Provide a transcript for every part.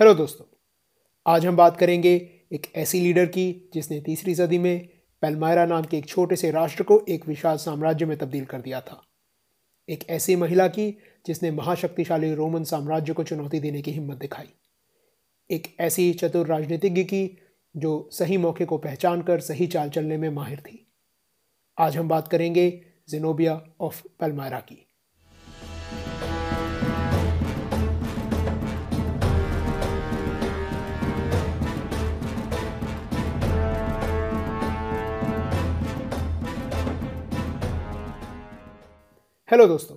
Hello दोस्तों, आज हम बात करेंगे एक ऐसी लीडर की जिसने तीसरी सदी में पेलमायरा नाम के एक छोटे से राष्ट्र को एक विशाल साम्राज्य में तब्दील कर दिया था। एक ऐसी महिला की जिसने महाशक्तिशाली रोमन साम्राज्य को चुनौती देने की हिम्मत दिखाई। एक ऐसी चतुर राजनीतिज्ञ की जो सही मौके को पहचान कर सही चाल चलने में माहिर थी। आज हम बात करेंगे जिनोबिया ऑफ़ पेलमायरा की। हेलो दोस्तों।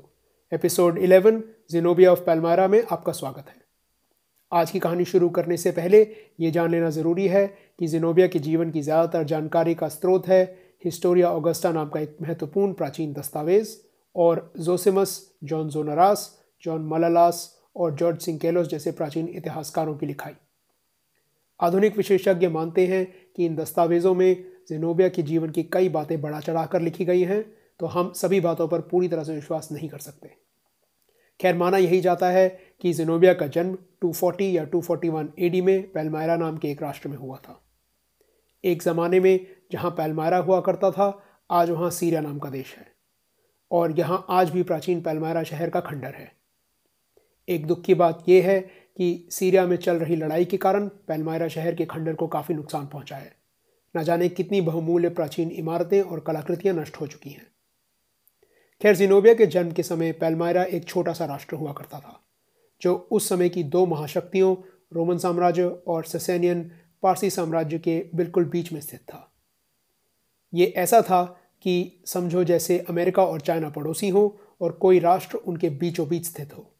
एपिसोड 11 जिनोबिया ऑफ़ पैलमारा में आपका स्वागत है। आज की कहानी शुरू करने से पहले ये जान लेना ज़रूरी है कि जिनोबिया के जीवन की ज़्यादातर जानकारी का स्रोत है हिस्टोरिया ऑगस्टा नाम का एक महत्वपूर्ण प्राचीन दस्तावेज़ और Zosimus John Zonaras John Malalas और जॉर्ज सिंकेलोस जैसे प्राचीन इतिहासकारों की लिखाई। आधुनिक विशेषज्ञ मानते हैं कि इन दस्तावेज़ों में जिनोबिया के जीवन की कई बातें बढ़ा चढ़ाकर लिखी गई हैं। तो हम सभी बातों पर पूरी तरह से विश्वास नहीं कर सकते। खैर, माना यही जाता है कि जिनोबिया का जन्म 240 या 241 एडी में पैलमायरा नाम के एक राष्ट्र में हुआ था। एक ज़माने में जहाँ पैलमायरा हुआ करता था, आज वहाँ सीरिया नाम का देश है। और यहाँ आज भी प्राचीन पैलमायरा शहर का खंडर है। एक दुख की बात यह है कि सीरिया में चल रही लड़ाई के कारण पैलमायरा शहर के खंडर को काफ़ी नुकसान पहुँचा है। न जाने कितनी बहुमूल्य प्राचीन इमारतें और कलाकृतियाँ नष्ट हो चुकी हैं। खैर, जिनोबिया के जन्म के समय पैलमायरा एक छोटा सा राष्ट्र हुआ करता था, जो उस समय की दो महाशक्तियों, रोमन साम्राज्य और ससैनियन पारसी साम्राज्य के बिल्कुल बीच में स्थित था। ये ऐसा था कि समझो जैसे अमेरिका और चाइना पड़ोसी हो और कोई राष्ट्र उनके बीचों बीच स्थित हो।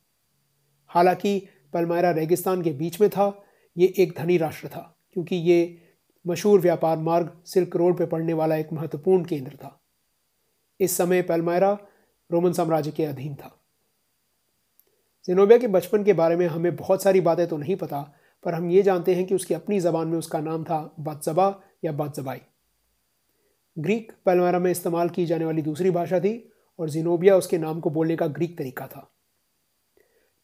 हालाँकि पलमायरा रेगिस्तान के बीच में था, ये एक धनी राष्ट्र था, क्योंकि ये मशहूर व्यापार मार्ग सिल्क रोड पर पड़ने वाला एक महत्वपूर्ण केंद्र था। इस समय पलमायरा रोमन साम्राज्य के अधीन था। जिनोबिया के बचपन के बारे में हमें बहुत सारी बातें तो नहीं पता, पर हम ये जानते हैं कि उसकी अपनी ज़बान में उसका नाम था बातजबा या बातजबाई ग्रीक पलमारा में इस्तेमाल की जाने वाली दूसरी भाषा थी और जिनोबिया उसके नाम को बोलने का ग्रीक तरीका था।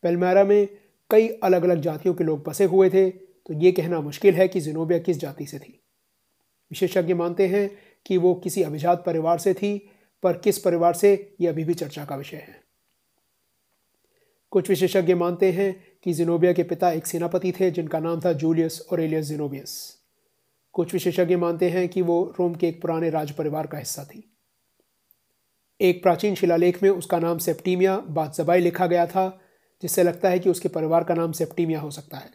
पेलमारा में कई अलग अलग जातियों के लोग बसे हुए थे तो ये कहना मुश्किल है कि जिनोबिया किस जाति से थी। विशेषज्ञ मानते हैं कि वो किसी अभिजात परिवार से थी पर किस परिवार से ये अभी भी चर्चा का विषय है? कुछ विशेषज्ञ मानते हैं कि जिनोबिया के पिता एक सेनापति थे, जिनका नाम था जूलियस और एलियस जिनोबियस। कुछ विशेषज्ञ मानते हैं कि वो रोम के एक पुराने राज परिवार का हिस्सा थी। एक प्राचीन शिलालेख में उसका नाम सेप्टीमिया बादजबाई लिखा गया था, जिससे लगता है कि उसके परिवार का नाम सेप्टीमिया हो सकता है।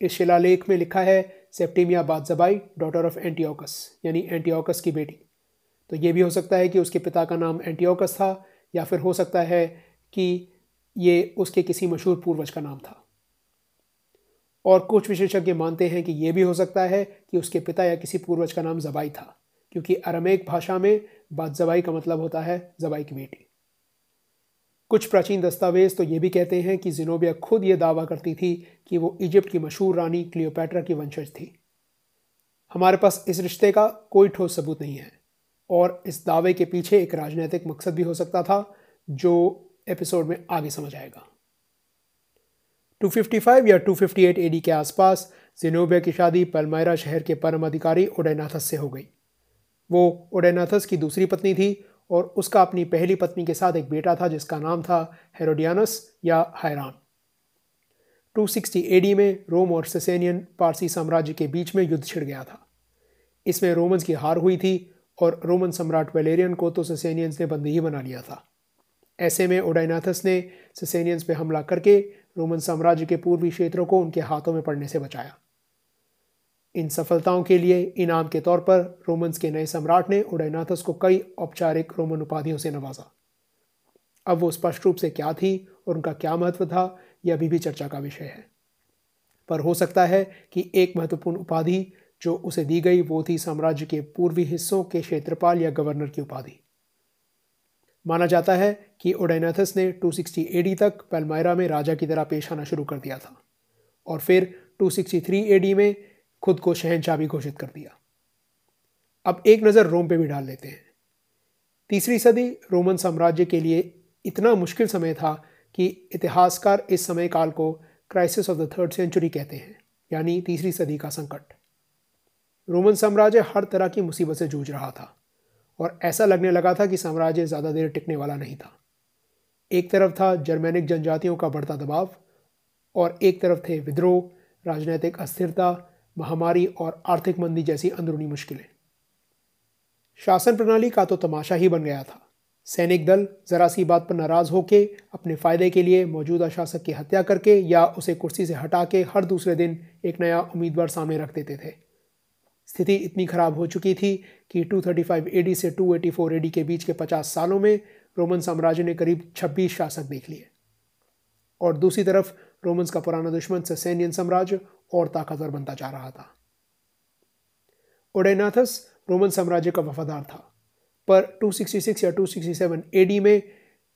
इस शिलालेख में लिखा है Septimia Bathzabbai daughter of Antiochus यानी एंटीओकस की बेटी। तो ये भी हो सकता है कि उसके पिता का नाम एंटीओकस था, या फिर हो सकता है कि ये उसके किसी मशहूर पूर्वज का नाम था। और कुछ विशेषज्ञ मानते हैं कि यह भी हो सकता है कि उसके पिता या किसी पूर्वज का नाम जबाई था, क्योंकि अरमेक भाषा में बात जबाई का मतलब होता है जबाई की बेटी। कुछ प्राचीन दस्तावेज़ तो ये भी कहते हैं कि जिनोबिया खुद ये दावा करती थी कि वो इजिप्ट की मशहूर रानी क्लियोपैट्रा की वंशज थी। हमारे पास इस रिश्ते का कोई ठोस सबूत नहीं है। और इस दावे के पीछे एक राजनीतिक मकसद भी हो सकता था, जो एपिसोड में आगे समझ आएगा। 255 या 258 एडी के आसपास, जिनोबिया की शादी पलमायरा शहर के परम अधिकारी ओडेनाथस से हो गई। वो ओडेनाथस की दूसरी पत्नी थी और उसका अपनी पहली पत्नी के साथ एक बेटा था, जिसका नाम था हेरोडियानस या हैरान 260 एडी में रोम और सेसेनियन पारसी साम्राज्य के बीच में युद्ध छिड़ गया था। इसमें रोमन्स की हार हुई थी और रोमन सम्राट वेलेरियन को तो ससेनियंस ने बंदी ही बना लिया था। ऐसे में ओडाइनाथस ने ससेनियंस पे हमला करके रोमन साम्राज्य के पूर्वी क्षेत्रों को उनके हाथों में पड़ने से बचाया। इन सफलताओं के लिए इनाम के तौर पर रोमन्स के नए सम्राट ने ओडाइनाथस को कई औपचारिक रोमन उपाधियों से नवाजा। अब वो स्पष्ट रूप से क्या थी और उनका क्या महत्व था, यह अभी भी चर्चा का विषय है। पर हो सकता है कि एक महत्वपूर्ण उपाधि जो उसे दी गई वो थी साम्राज्य के पूर्वी हिस्सों के क्षेत्रपाल या गवर्नर की उपाधि। माना जाता है कि ओडेनाथस ने 260 एडी तक पेलमायरा में राजा की तरह पेश आना शुरू कर दिया था और फिर 263 एडी में खुद को शहनशाह भी घोषित कर दिया। अब एक नज़र रोम पे भी डाल लेते हैं। तीसरी सदी रोमन साम्राज्य के लिए इतना मुश्किल समय था कि इतिहासकार इस समय काल को crisis of the third century कहते हैं, यानी तीसरी सदी का संकट। रोमन साम्राज्य हर तरह की मुसीबत से जूझ रहा था और ऐसा लगने लगा था कि साम्राज्य ज़्यादा देर टिकने वाला नहीं था। एक तरफ़ था जर्मेनिक जनजातियों का बढ़ता दबाव और एक तरफ़ थे विद्रोह, राजनीतिक अस्थिरता, महामारी और आर्थिक मंदी जैसी अंदरूनी मुश्किलें। शासन प्रणाली का तो तमाशा ही बन गया था। सैनिक दल जरा सी बात पर नाराज़ होकर अपने फ़ायदे के लिए मौजूदा शासक की हत्या करके या उसे कुर्सी से हटा के हर दूसरे दिन एक नया उम्मीदवार सामने रख देते थे। स्थिति इतनी खराब हो चुकी थी कि 235 एडी से 284 एडी के बीच के 50 सालों में रोमन साम्राज्य ने करीब 26 शासक देख लिए। और दूसरी तरफ़ रोमन्स का पुराना दुश्मन ससैनियन साम्राज्य और ताकतवर बनता जा रहा था। ओडेनाथस रोमन साम्राज्य का वफादार था, पर 266 या 267 एडी में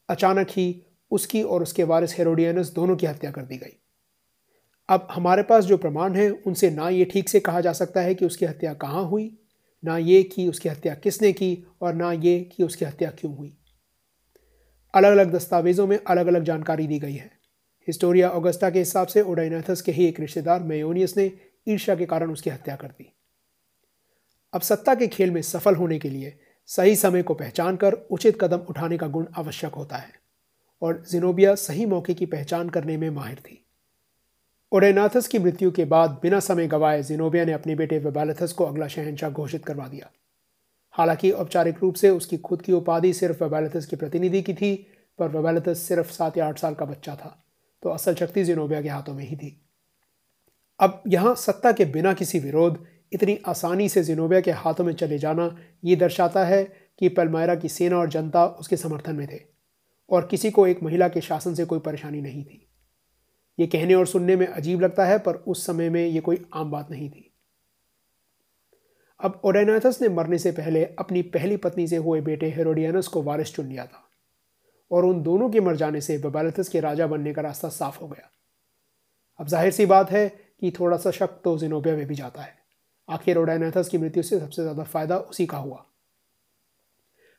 अचानक ही उसकी और उसके वारिस हेरोडियनस दोनों की हत्या कर दी गई। अब हमारे पास जो प्रमाण है, उनसे ना ये ठीक से कहा जा सकता है कि उसकी हत्या कहाँ हुई, ना ये कि उसकी हत्या किसने की और ना ये कि उसकी हत्या क्यों हुई। अलग अलग दस्तावेज़ों में अलग अलग जानकारी दी गई है। हिस्टोरिया ऑगस्टा के हिसाब से ओडाइनाथस के ही एक रिश्तेदार मेयोनियस ने ईर्ष्या के कारण उसकी हत्या कर दी। अब सत्ता के खेल में सफल होने के लिए सही समय को पहचान कर उचित कदम उठाने का गुण आवश्यक होता है और जिनोबिया सही मौके की पहचान करने में माहिर थी। ओडेनाथस की मृत्यु के बाद बिना समय गवाए जिनोबिया ने अपने बेटे वेबालथस को अगला शहनशाह घोषित करवा दिया। हालाँकि औपचारिक रूप से उसकी खुद की उपाधि सिर्फ़ वेबालथस के प्रतिनिधि की थी, पर वेबालथस सिर्फ़ सात या आठ साल का बच्चा था तो असल शक्ति जिनोबिया के हाथों में ही थी। अब यहाँ सत्ता के बिना किसी विरोध, इतनी आसानी से जिनोबिया के हाथों में चले जाना, ये दर्शाता है कि पलमायरा की सेना और जनता उसके समर्थन में थे, और किसी को एक महिला के शासन से कोई परेशानी नहीं थी। ये कहने और सुनने में अजीब लगता है, पर उस समय में ये कोई आम बात नहीं थी। अब ओडेनाथस ने मरने से पहले अपनी पहली पत्नी से हुए बेटे हेरोडियनस को वारिस चुन लिया था, और उन दोनों के मर जाने से बबालतस के राजा बनने का रास्ता साफ़ हो गया। अब ज़ाहिर सी बात है कि थोड़ा सा शक तो जिनोबिया में भी जाता है। आखिर ओडाइनाथस की मृत्यु से सबसे ज़्यादा फ़ायदा उसी का हुआ।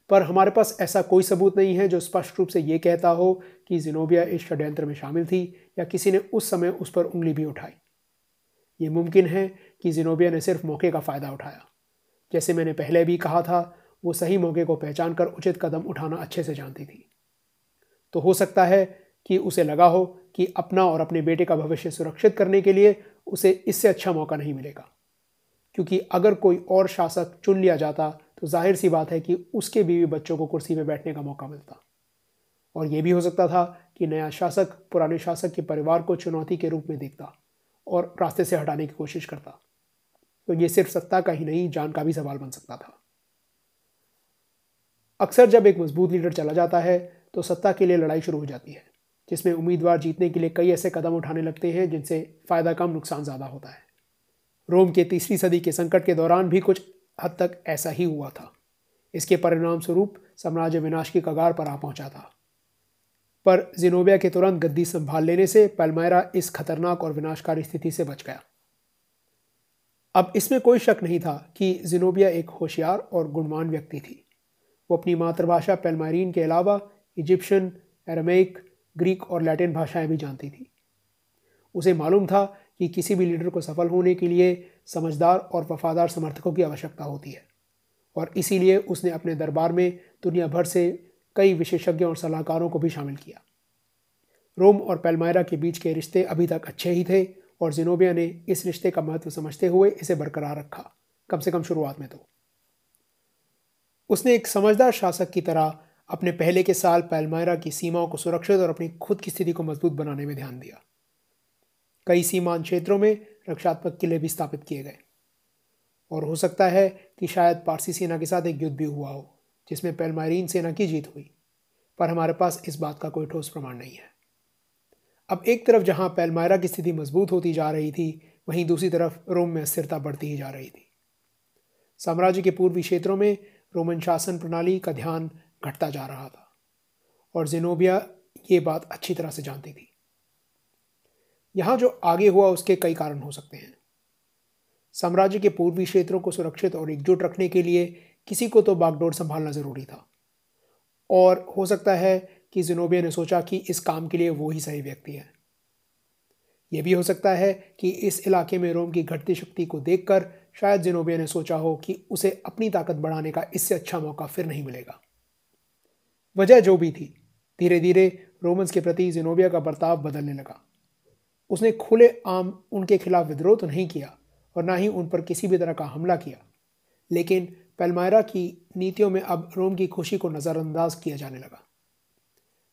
पर हमारे पास ऐसा कोई सबूत नहीं है जो स्पष्ट रूप से ये कहता हो कि जिनोबिया इस षड्यंत्र में शामिल थी या किसी ने उस समय उस पर उंगली भी उठाई। ये मुमकिन है कि जिनोबिया ने सिर्फ़ मौके का फ़ायदा उठाया। जैसे मैंने पहले भी कहा था, वो सही मौके को पहचान कर उचित कदम उठाना अच्छे से जानती थी। तो हो सकता है कि उसे लगा हो कि अपना और अपने बेटे का भविष्य सुरक्षित करने के लिए उसे इससे अच्छा मौका नहीं मिलेगा। क्योंकि अगर कोई और शासक चुन लिया जाता तो ज़ाहिर सी बात है कि उसके बीवी बच्चों को कुर्सी में बैठने का मौका मिलता। और यह भी हो सकता था कि नया शासक पुराने शासक के परिवार को चुनौती के रूप में देखता और रास्ते से हटाने की कोशिश करता। तो ये सिर्फ़ सत्ता का ही नहीं, जान का भी सवाल बन सकता था। अक्सर जब एक मज़बूत लीडर चला जाता है तो सत्ता के लिए लड़ाई शुरू हो जाती है, जिसमें उम्मीदवार जीतने के लिए कई ऐसे कदम उठाने लगते हैं, जिनसे फ़ायदा कम, नुकसान ज़्यादा होता है। रोम के तीसरी सदी के संकट के दौरान भी कुछ हद तक ऐसा ही हुआ था। इसके परिणाम स्वरूप साम्राज्य विनाश की कगार पर आ पहुँचा था। पर जिनोबिया के तुरंत गद्दी संभाल लेने से पलमायरा इस खतरनाक और विनाशकारी स्थिति से बच गया। अब इसमें कोई शक नहीं था कि जिनोबिया एक होशियार और गुणवान व्यक्ति थी। वो अपनी मातृभाषा पेलमारीन के अलावा इजिप्शियन एरमेक ग्रीक और लैटिन भाषाएँ भी जानती थी। उसे मालूम था कि किसी भी लीडर को सफल होने के लिए समझदार और वफादार समर्थकों की आवश्यकता होती है, और इसीलिए उसने अपने दरबार में दुनिया भर से कई विशेषज्ञों और सलाहकारों को भी शामिल किया। रोम और पेलमायरा के बीच के रिश्ते अभी तक अच्छे ही थे और जिनोबिया ने इस रिश्ते का महत्व समझते हुए इसे बरकरार रखा, कम से कम शुरुआत में तो। उसने एक समझदार शासक की तरह अपने पहले के साल पैलमायरा की सीमाओं को सुरक्षित और अपनी खुद की स्थिति को मज़बूत बनाने में ध्यान दिया। कई सीमांत क्षेत्रों में रक्षात्मक किले भी स्थापित किए गए। और हो सकता है कि शायद पारसी सेना के साथ एक युद्ध भी हुआ हो। जिसमें पैलमारीन सेना की जीत हुई, पर हमारे पास इस बात का कोई ठोस प्रमाण नहीं है। अब एक तरफ़ जहाँ पैलमायरा की स्थिति मज़बूत होती जा रही थी, वहीं दूसरी तरफ़ रोम में अस्थिरता बढ़ती ही जा रही थी। साम्राज्य के पूर्वी क्षेत्रों में रोमन शासन प्रणाली का ध्यान घटता जा रहा था, और जिनोबिया ये बात अच्छी तरह से जानती थी। यहाँ जो आगे हुआ, उसके कई कारण हो सकते हैं। साम्राज्य के पूर्वी क्षेत्रों को सुरक्षित और एकजुट रखने के लिए किसी को तो बागडोर संभालना ज़रूरी था। और हो सकता है कि जिनोबिया ने सोचा कि इस काम के लिए वो ही सही व्यक्ति है। यह भी हो सकता है कि इस इलाके में रोम की घटती शक्ति को देखकर शायद जिनोबिया ने सोचा हो कि उसे अपनी ताकत बढ़ाने का इससे अच्छा मौका फिर नहीं मिलेगा। वजह जो भी थी धीरे धीरे रोमन्स के प्रति जिनोबिया का बर्ताव बदलने लगा। उसने खुले आम उनके खिलाफ विद्रोह तो नहीं किया और ना ही उन पर किसी भी तरह का हमला किया, लेकिन पेलमायरा की नीतियों में अब रोम की खुशी को नज़रअंदाज किया जाने लगा।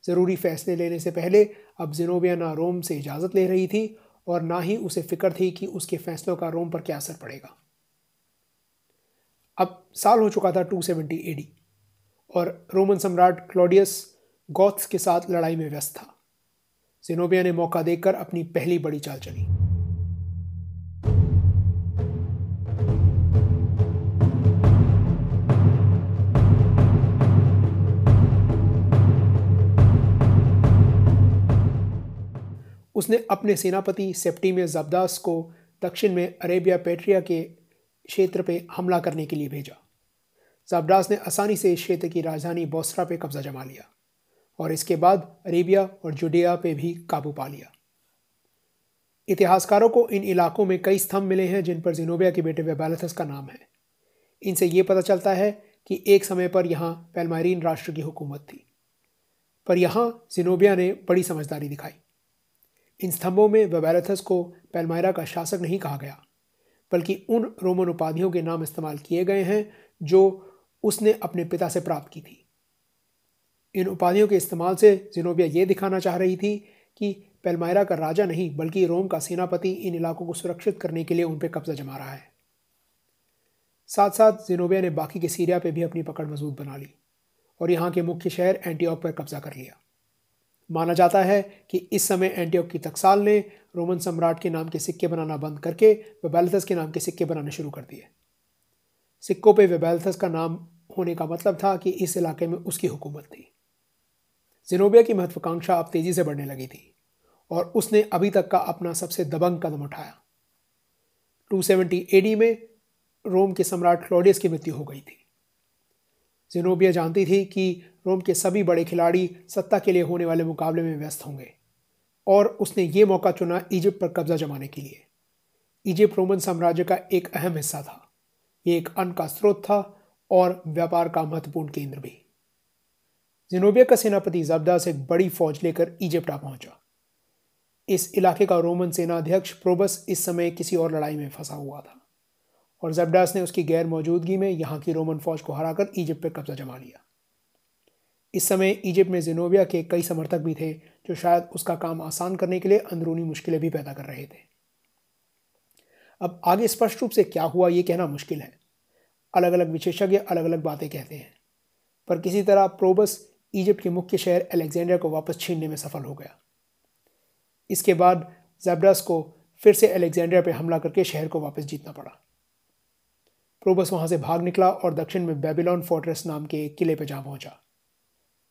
ज़रूरी फैसले लेने से पहले अब जिनोबिया ना रोम से इजाज़त ले रही थी और ना ही उसे फ़िक्र थी कि उसके फैसलों का रोम पर क्या असर पड़ेगा। अब साल हो चुका था 270 एडी और रोमन सम्राट क्लोडियस गॉथ्स के साथ लड़ाई में व्यस्त था। जिनोबिया ने मौका देकर अपनी पहली बड़ी चाल चली। उसने अपने सेनापति सेप्टीमियस जबदास को दक्षिण में अरेबिया पेट्रिया के क्षेत्र पर हमला करने के लिए भेजा। जबदास ने आसानी से इस क्षेत्र की राजधानी बोसरा पे कब्जा जमा लिया और इसके बाद अरेबिया और जुडिया पे भी काबू पा लिया। इतिहासकारों को इन इलाकों में कई स्तंभ मिले हैं जिन पर जिनोबिया के बेटे वेबालथस का नाम है। इनसे ये पता चलता है कि एक समय पर यहाँ पेलमारीन राष्ट्र की हुकूमत थी। पर यहाँ जिनोबिया ने बड़ी समझदारी दिखाई। इन स्तंभों में वेबैलथस को पेलमायरा का शासक नहीं कहा गया, बल्कि उन रोमन उपाधियों के नाम इस्तेमाल किए गए हैं जो उसने अपने पिता से प्राप्त की थी। इन उपाधियों के इस्तेमाल से जिनोबिया ये दिखाना चाह रही थी कि पेलमायरा का राजा नहीं, बल्कि रोम का सेनापति इन इलाकों को सुरक्षित करने के लिए उन पर कब्जा जमा रहा है। साथ साथ जिनोबिया ने बाकी के सीरिया पर भी अपनी पकड़ मज़बूत बना ली और यहाँ के मुख्य शहर एंटीऑक पर कब्जा कर लिया। माना जाता है कि इस समय एंटीओक की तकसाल ने रोमन सम्राट के नाम के सिक्के बनाना बंद करके वेबैलथस के नाम के सिक्के बनाने शुरू कर दिए। सिक्कों पे वेबैलथस का नाम होने का मतलब था कि इस इलाके में उसकी हुकूमत थी। जिनोबिया की महत्वाकांक्षा अब तेज़ी से बढ़ने लगी थी और उसने अभी तक का अपना सबसे दबंग कदम उठाया। 270 एडी में रोम के सम्राट क्लोडियस की मृत्यु हो गई थी। जिनोबिया जानती थी कि रोम के सभी बड़े खिलाड़ी सत्ता के लिए होने वाले मुकाबले में व्यस्त होंगे। और उसने ये मौका चुना इजिप्ट पर कब्जा जमाने के लिए। इजिप्ट रोमन साम्राज्य का एक अहम हिस्सा था। ये एक अन्न का स्रोत था और व्यापार का महत्वपूर्ण केंद्र भी। जिनोबिया का सेनापति जबदास एक बड़ी फौज लेकर इजिप्ट आ पहुँचा। इस इलाके का रोमन सेनाध्यक्ष प्रोबस इस समय किसी और लड़ाई में फंसा हुआ था। और जबडास ने उसकी गैर मौजूदगी में यहाँ की रोमन फौज को हराकर इजिप्ट पर कब्जा जमा लिया। इस समय इजिप्ट में जिनोबिया के कई समर्थक भी थे, जो शायद उसका काम आसान करने के लिए अंदरूनी मुश्किलें भी पैदा कर रहे थे। अब आगे स्पष्ट रूप से क्या हुआ, ये कहना मुश्किल है। अलग अलग विशेषज्ञ अलग अलग बातें कहते हैं, पर किसी तरह प्रोबस इजिप्ट के मुख्य शहर अलेक्जेंड्रिया को वापस छीनने में सफल हो गया। इसके बाद जैब्रस को फिर से अलेक्जेंड्रिया पर हमला करके शहर को वापस जीतना पड़ा। प्रोबस वहाँ से भाग निकला और दक्षिण में बेबीलोन फोर्ट्रेस नाम के किले पर जा पहुँचा।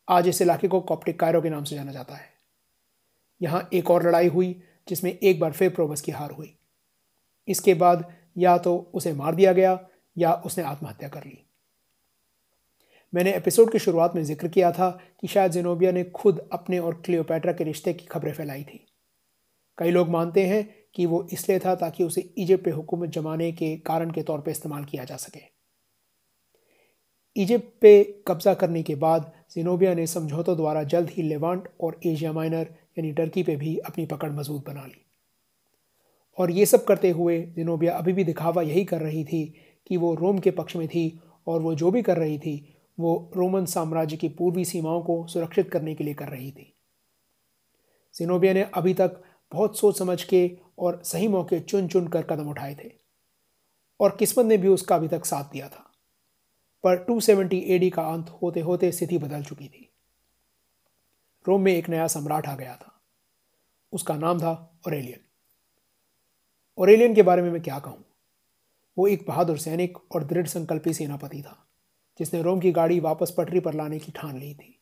आज इस इलाके को कॉप्टिक कायरो के नाम से जाना जाता है। यहाँ एक और लड़ाई हुई, जिसमें एक बार फिर प्रोबस की हार हुई। इसके बाद या तो उसे मार दिया गया, या उसने आत्महत्या कर ली। मैंने एपिसोड की शुरुआत में ज़िक्र किया था कि शायद जिनोबिया ने खुद अपने और क्लियोपैट्रा के रिश्ते की खबरें फैलाई थी। कई लोग मानते हैं कि वो इसलिए था ताकि उसे इजिप्ट पे हुकूमत जमाने के कारण के तौर पर इस्तेमाल किया जा सके। इजिप्ट पे कब्जा करने के बाद जिनोबिया ने समझौतों द्वारा जल्द ही लेवांट और एशिया माइनर, यानी टर्की पे भी अपनी पकड़ मज़बूत बना ली। और ये सब करते हुए जिनोबिया अभी भी दिखावा यही कर रही थी कि वो रोम के पक्ष में थी और वो जो भी कर रही थी, वो रोमन साम्राज्य की पूर्वी सीमाओं को सुरक्षित करने के लिए कर रही थी। जिनोबिया ने अभी तक बहुत सोच समझ के और सही मौके चुन चुन कर कदम उठाए थे। और किस्मत ने भी उसका अभी तक साथ दिया था। पर 270 एडी का अंत होते होते स्थिति बदल चुकी थी। रोम में एक नया सम्राट आ गया था। उसका नाम था ओरेलियन ओरेलियन के बारे में मैं क्या कहूँ? वो एक बहादुर सैनिक और दृढ़ संकल्पी सेनापति था, जिसने रोम की गाड़ी वापस पटरी पर लाने की ठान ली थी।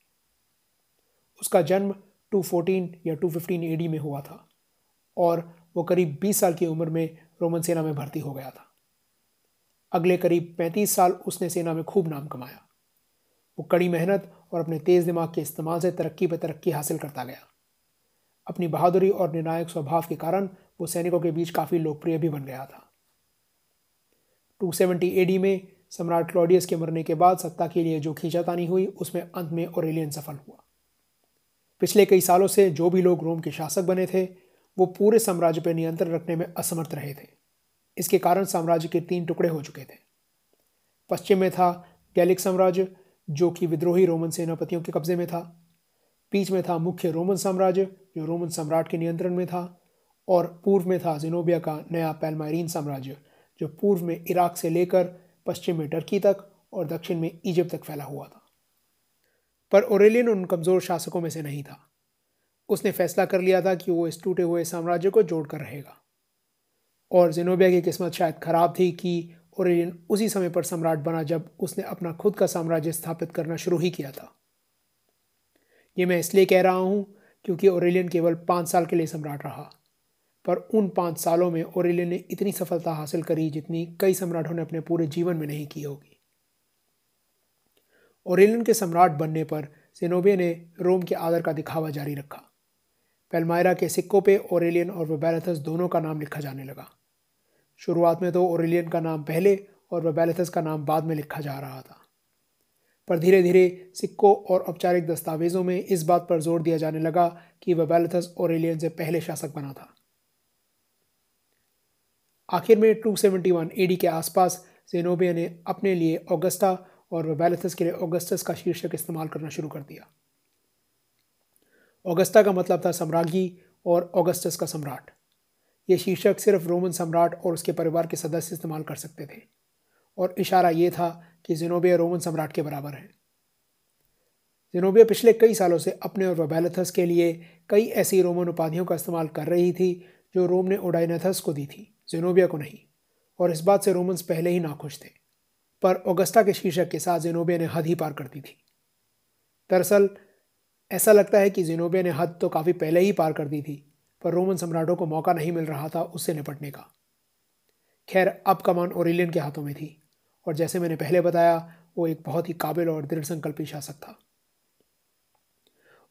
उसका जन्म 214 या 215 एडी में हुआ था, और वो करीब 20 साल की उम्र में रोमन सेना में भर्ती हो गया था। अगले करीब 35 साल उसने सेना में खूब नाम कमाया। वो कड़ी मेहनत और अपने तेज़ दिमाग के इस्तेमाल से तरक्की पर तरक्की हासिल करता गया। अपनी बहादुरी और निर्णायक स्वभाव के कारण वो सैनिकों के बीच काफ़ी लोकप्रिय भी बन गया था। 270 एडी में सम्राट क्लॉडियस के मरने के बाद सत्ता के लिए जो खींचातानी हुई, उसमें अंत में ओरेलियन सफल हुआ। पिछले कई सालों से जो भी लोग रोम के शासक बने थे, वो पूरे साम्राज्य पर नियंत्रण रखने में असमर्थ रहे थे। इसके कारण साम्राज्य के तीन टुकड़े हो चुके थे। पश्चिम में था गैलिक साम्राज्य, जो कि विद्रोही रोमन सेनापतियों के कब्जे में था। बीच में था मुख्य रोमन साम्राज्य, जो रोमन सम्राट के नियंत्रण में था। और पूर्व में था जिनोबिया का नया पैलमायरीन साम्राज्य, जो पूर्व में इराक से लेकर पश्चिम में टर्की तक और दक्षिण में इजिप्ट तक फैला हुआ था। पर ओरेलियन उन कमज़ोर शासकों में से नहीं था। उसने फैसला कर लिया था कि वो इस टूटे हुए साम्राज्य को जोड़कर रहेगा। और जिनोबिया की किस्मत शायद खराब थी कि ओरेलियन उसी समय पर सम्राट बना जब उसने अपना खुद का साम्राज्य स्थापित करना शुरू ही किया था। ये मैं इसलिए कह रहा हूँ क्योंकि ओरेलियन केवल पाँच साल के लिए सम्राट रहा, पर उन पाँच सालों में ओरेलियन ने इतनी सफलता हासिल करी जितनी कई सम्राटों ने अपने पूरे जीवन में नहीं की होगी। ओरेलियन के सम्राट बनने पर सिनोबिया ने रोम के आदर का दिखावा जारी रखा। पेलमायरा के सिक्कों पे ओरेलियन और वेबैलथस दोनों का नाम लिखा जाने लगा। शुरुआत में तो ओरेलियन का नाम पहले और वेबैलथस का नाम बाद में लिखा जा रहा था। पर धीरे धीरे सिक्कों और औपचारिक दस्तावेजों में इस बात पर ज़ोर दिया जाने लगा कि वेबैलथस ओरेलियन से पहले शासक बना था। आखिर में 271 एडी के आसपास जेनोबिया ने अपने लिए ऑगस्टा और वेबैलथस के लिए ऑगस्टस का शीर्षक इस्तेमाल करना शुरू कर दिया। ऑगस्टा का मतलब था सम्राज्ञी और ऑगस्टस का सम्राट। ये शीर्षक सिर्फ़ रोमन सम्राट और उसके परिवार के सदस्य इस्तेमाल कर सकते थे। और इशारा ये था कि जिनोबिया रोमन सम्राट के बराबर है। जिनोबिया पिछले कई सालों से अपने और वबैलथस के लिए कई ऐसी रोमन उपाधियों का इस्तेमाल कर रही थी, जो रोम ने ओडाइनथस को दी थी, जिनोबिया को नहीं। और इस बात से रोमन्स पहले ही नाखुश थे। पर ओगस्टा के शीर्षक के साथ जिनोबिया ने हद ही पार कर दी थी। दरअसल ऐसा लगता है कि जिनोबिया ने हद तो काफ़ी पहले ही पार कर दी थी, पर रोमन सम्राटों को मौका नहीं मिल रहा था उससे निपटने का। खैर, अब कमान ओरिलियन के हाथों में थी, और जैसे मैंने पहले बताया, वो एक बहुत ही काबिल और दृढ़ संकल्पी शासक था।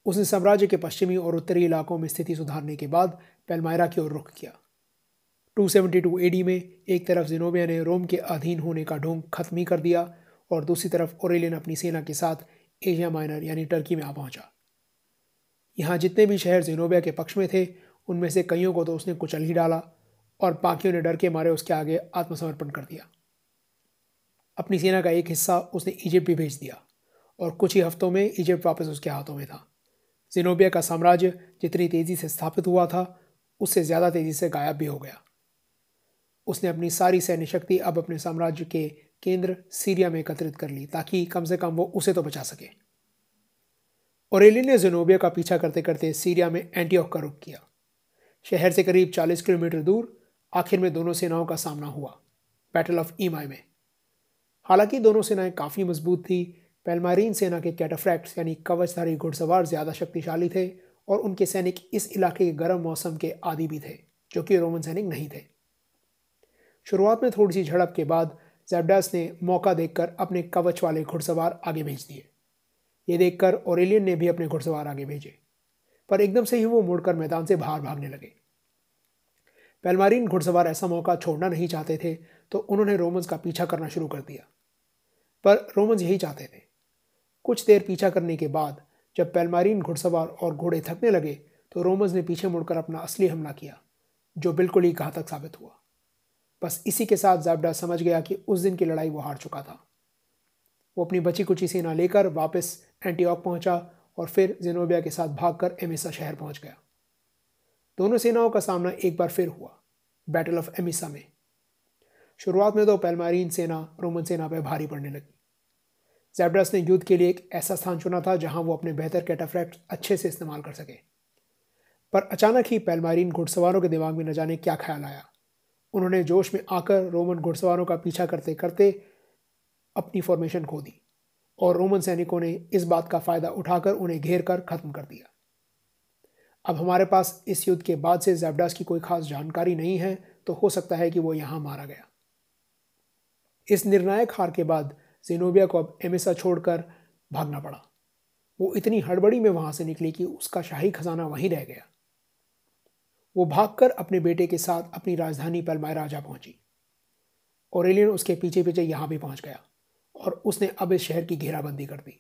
उसने साम्राज्य के पश्चिमी और उत्तरी इलाकों में स्थिति सुधारने के बाद पेलमायरा की ओर रुख किया। 272 एडी में एक तरफ़ जिनोबिया ने रोम के अधीन होने का ढोंग खत्म ही कर दिया, और दूसरी तरफ़ ओरेलियन अपनी सेना के साथ एशिया माइनर यानी टर्की में आ पहुँचा। यहाँ जितने भी शहर जिनोबिया के पक्ष में थे, उनमें से कईयों को तो उसने कुचल ही डाला और बाकियों ने डर के मारे उसके आगे आत्मसमर्पण कर दिया। अपनी सेना का एक हिस्सा उसने इजिप्ट भी भेज दिया और कुछ ही हफ्तों में इजिप्ट वापस उसके हाथों में था। जिनोबिया का साम्राज्य जितनी तेज़ी से स्थापित हुआ था, उससे ज़्यादा तेज़ी से गायब भी हो गया। उसने अपनी सारी सैन्य शक्ति अब अपने साम्राज्य के केंद्र सीरिया में एकत्रित कर ली ताकि कम से कम वो उसे तो बचा सके। ओरेलियन ने जिनोबिया का पीछा करते करते सीरिया में एंटीऑक का रुख किया। शहर से करीब 40 किलोमीटर दूर, आखिर में दोनों सेनाओं का सामना हुआ बैटल ऑफ़ ईमाई में। हालाँकि दोनों सेनाएँ काफ़ी मज़बूत थी, पेलमारीन सेना के कैटाफ्रैक्ट्स, यानी कवचधारी घुड़सवार, ज़्यादा शक्तिशाली थे, और उनके सैनिक इस इलाके के गर्म मौसम के आदि भी थे, जो कि रोमन सैनिक नहीं थे। शुरुआत में थोड़ी सी झड़प के बाद जैबडास ने मौका देखकर अपने कवच वाले घुड़सवार आगे भेज दिए। ये देखकर ओरेलियन ने भी अपने घुड़सवार आगे भेजे, पर एकदम से ही वो मुड़कर मैदान से बाहर भागने लगे। पेलमारीन घुड़सवार ऐसा मौका छोड़ना नहीं चाहते थे तो उन्होंने रोमन्स का पीछा करना शुरू कर दिया। पर रोमन्स यही चाहते थे। कुछ देर पीछा करने के बाद जब पेलमारीन घुड़सवार और घोड़े थकने लगे तो रोमन्स ने पीछे मुड़कर अपना असली हमला किया, जो बिल्कुल ही घातक साबित हुआ। बस इसी के साथ जैबडा समझ गया कि उस दिन की लड़ाई वो हार चुका था। वो अपनी बची कुची सेना लेकर वापस एंटीऑक पहुँचा और फिर जिनोबिया के साथ भागकर एमिसा शहर पहुँच गया। दोनों सेनाओं का सामना एक बार फिर हुआ बैटल ऑफ़ एमिसा में। शुरुआत में तो पेलमारीन सेना, रोमन सेना पर भारी पड़ने लगी। जैब्रस ने युद्ध के लिए एक ऐसा स्थान चुना था जहाँ वो अपने बेहतर कैटाफ्रैक्ट अच्छे से इस्तेमाल कर सके। पर अचानक ही पेलमारीन घुड़सवारों के दिमाग में न जाने क्या ख्याल आया। उन्होंने जोश में आकर रोमन घुड़सवारों का पीछा करते करते अपनी फॉर्मेशन खो दी। और रोमन सैनिकों ने इस बात का फ़ायदा उठाकर उन्हें घेर कर ख़त्म कर दिया। अब हमारे पास इस युद्ध के बाद से जैबडास की कोई खास जानकारी नहीं है तो हो सकता है कि वो यहाँ मारा गया। इस निर्णायक हार के बाद जेनोबिया को अब एमिसा छोड़कर भागना पड़ा। वो इतनी हड़बड़ी में वहाँ से निकली कि उसका शाही खजाना वहीं रह गया। वो भागकर अपने बेटे के साथ अपनी राजधानी पलमायरा जा पहुँची। ओरेलियन उसके पीछे पीछे यहाँ भी पहुँच गया। और उसने अब इस शहर की घेराबंदी कर दी।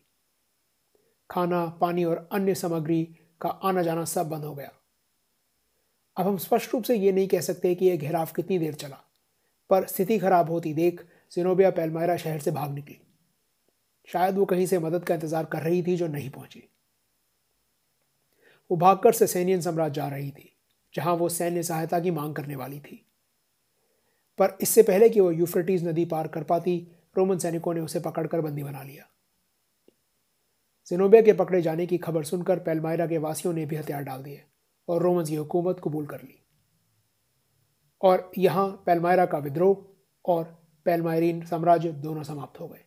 खाना, पानी और अन्य सामग्री का आना जाना सब बंद हो गया। अब हम स्पष्ट रूप से ये नहीं कह सकते कि यह घेराव कितनी देर चला, पर स्थिति खराब होती देख जिनोबिया पेलमायरा शहर से भाग निकली। शायद वो कहीं से मदद का इंतज़ार कर रही थी जो नहीं पहुँची। वो भागकर सेसेनियन साम्राज्य जा रही थी, जहाँ वो सैन्य सहायता की मांग करने वाली थी। पर इससे पहले कि वो यूफ्रेटीज नदी पार कर पाती रोमन सैनिकों ने उसे पकड़कर बंदी बना लिया। जिनोबिया के पकड़े जाने की खबर सुनकर पेलमायरा के वासियों ने भी हथियार डाल दिए और रोमन की हुकूमत कबूल कर ली। और यहाँ पेलमायरा का विद्रोह और पेलमायरीन साम्राज्य दोनों समाप्त हो गए।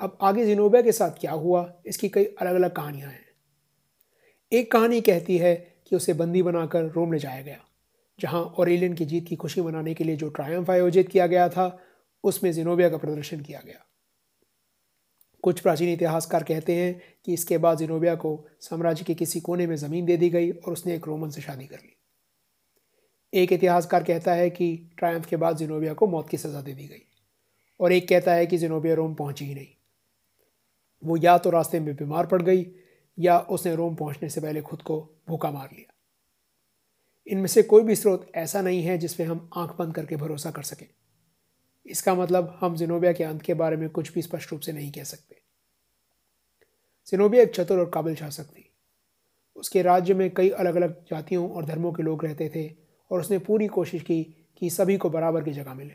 अब आगे जिनोबिया के साथ क्या हुआ, इसकी कई अलग अलग कहानियाँ हैं। एक कहानी कहती है कि उसे बंदी बनाकर रोम ले जाया गया, जहाँ ओरेलियन की जीत की खुशी मनाने के लिए जो ट्रायम्फ आयोजित किया गया था उसमें जिनोबिया का प्रदर्शन किया गया। कुछ प्राचीन इतिहासकार कहते हैं कि इसके बाद जिनोबिया को साम्राज्य के किसी कोने में ज़मीन दे दी गई और उसने एक रोमन से शादी कर ली। एक इतिहासकार कहता है कि ट्रायम्फ के बाद जिनोबिया को मौत की सज़ा दे दी गई और एक कहता है कि जिनोबिया रोम पहुँची ही नहीं। वो या तो रास्ते में बीमार पड़ गई या उसने रोम पहुँचने से पहले खुद को भूखा मार लिया। इनमें से कोई भी स्रोत ऐसा नहीं है जिस पर हम आँख बंद करके भरोसा कर सकें। इसका मतलब हम जिनोबिया के अंत के बारे में कुछ भी स्पष्ट रूप से नहीं कह सकते। जिनोबिया एक चतुर और काबिल शासक थी। उसके राज्य में कई अलग अलग जातियों और धर्मों के लोग रहते थे और उसने पूरी कोशिश की कि सभी को बराबर की जगह मिले।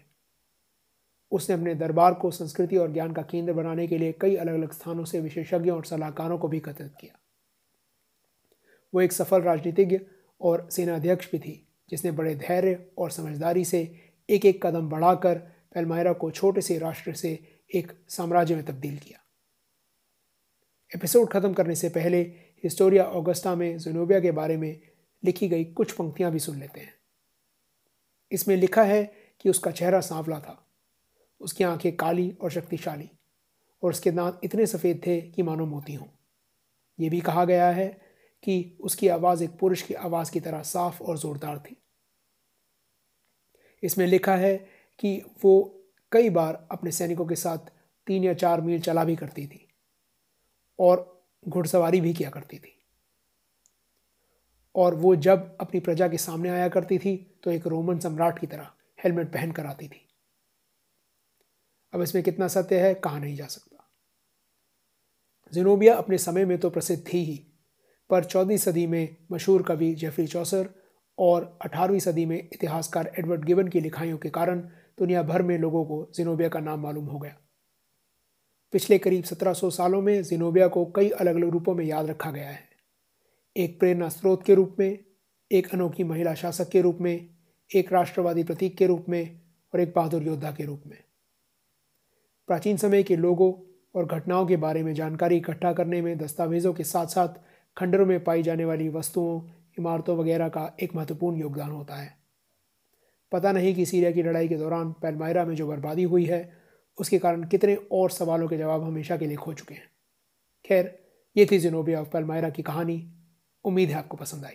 उसने अपने दरबार को संस्कृति और ज्ञान का केंद्र बनाने के लिए कई अलग अलग स्थानों से विशेषज्ञों और सलाहकारों को भी एकत्रित किया। वो एक सफल राजनीतिज्ञ और सेनाध्यक्ष भी थी, जिसने बड़े धैर्य और समझदारी से एक एक कदम बढ़ाकर पेलमायरा को छोटे से राष्ट्र से एक साम्राज्य में तब्दील किया। एपिसोड ख़त्म करने से पहले हिस्टोरिया ऑगस्टा में जुनोबिया के बारे में लिखी गई कुछ पंक्तियाँ भी सुन लेते हैं। इसमें लिखा है कि उसका चेहरा सांवला था। उसकी आँखें काली और शक्तिशाली और उसके दांत इतने सफ़ेद थे कि मानो मोती हों। यह भी कहा गया है कि उसकी आवाज़ एक पुरुष की आवाज़ की तरह साफ़ और ज़ोरदार थी। इसमें लिखा है कि वो कई बार अपने सैनिकों के साथ तीन या चार मील चला भी करती थी और घुड़सवारी भी किया करती थी। और वो जब अपनी प्रजा के सामने आया करती थी तो एक रोमन सम्राट की तरह हेलमेट पहन कर आती थी। अब इसमें कितना सत्य है, कहा नहीं जा सकता। जिनोबिया अपने समय में तो प्रसिद्ध थी ही, पर चौदहवीं सदी में मशहूर कवि जेफरी चौसर और अठारहवीं सदी में इतिहासकार एडवर्ड गिबन की लिखाइयों के कारण दुनिया भर में लोगों को जिनोबिया का नाम मालूम हो गया। पिछले करीब 1700 सालों में जिनोबिया को कई अलग अलग रूपों में याद रखा गया है। एक प्रेरणा स्रोत के रूप में, एक अनोखी महिला शासक के रूप में, एक राष्ट्रवादी प्रतीक के रूप में और एक बहादुर योद्धा के रूप में। प्राचीन समय के लोगों और घटनाओं के बारे में जानकारी इकट्ठा करने में, दस्तावेजों के साथ साथ खंडरों में पाई जाने वाली वस्तुओं, इमारतों वगैरह का एक महत्वपूर्ण योगदान होता है। पता नहीं कि सीरिया की लड़ाई के दौरान पैलमायरा में जो बर्बादी हुई है, उसके कारण कितने और सवालों के जवाब हमेशा के लिए खो चुके हैं। खैर, ये थी जिनोबिया ऑफ़ पैलमायरा की कहानी। उम्मीद है आपको पसंद आई।